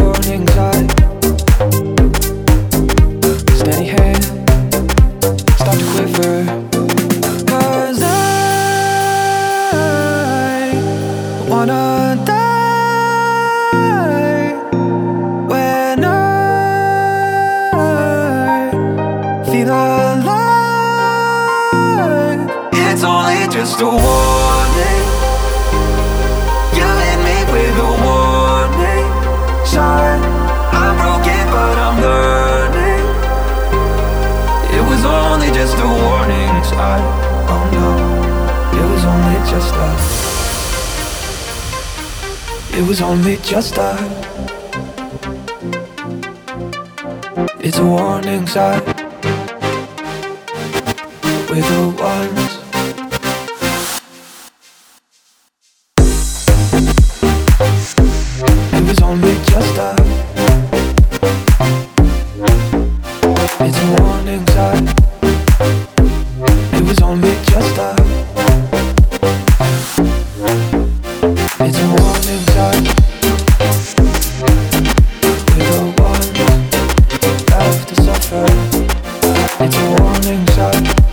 warning sign. Steady hand, Start to quiver. Cause I wanna die when I feel alive. It's only just a war. It was only just a. It's a warning sign. We're the ones. It's a warning sign.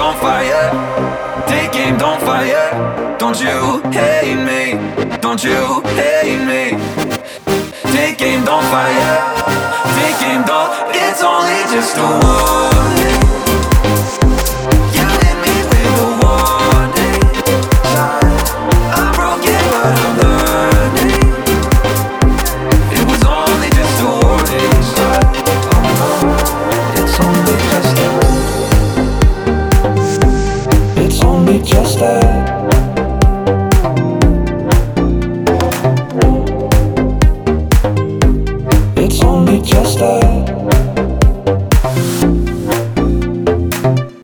on fire. don't fire. Don't you hate me? Don't you hate me? Take aim, don't fire. Take aim, don't. It's only just a war. stars.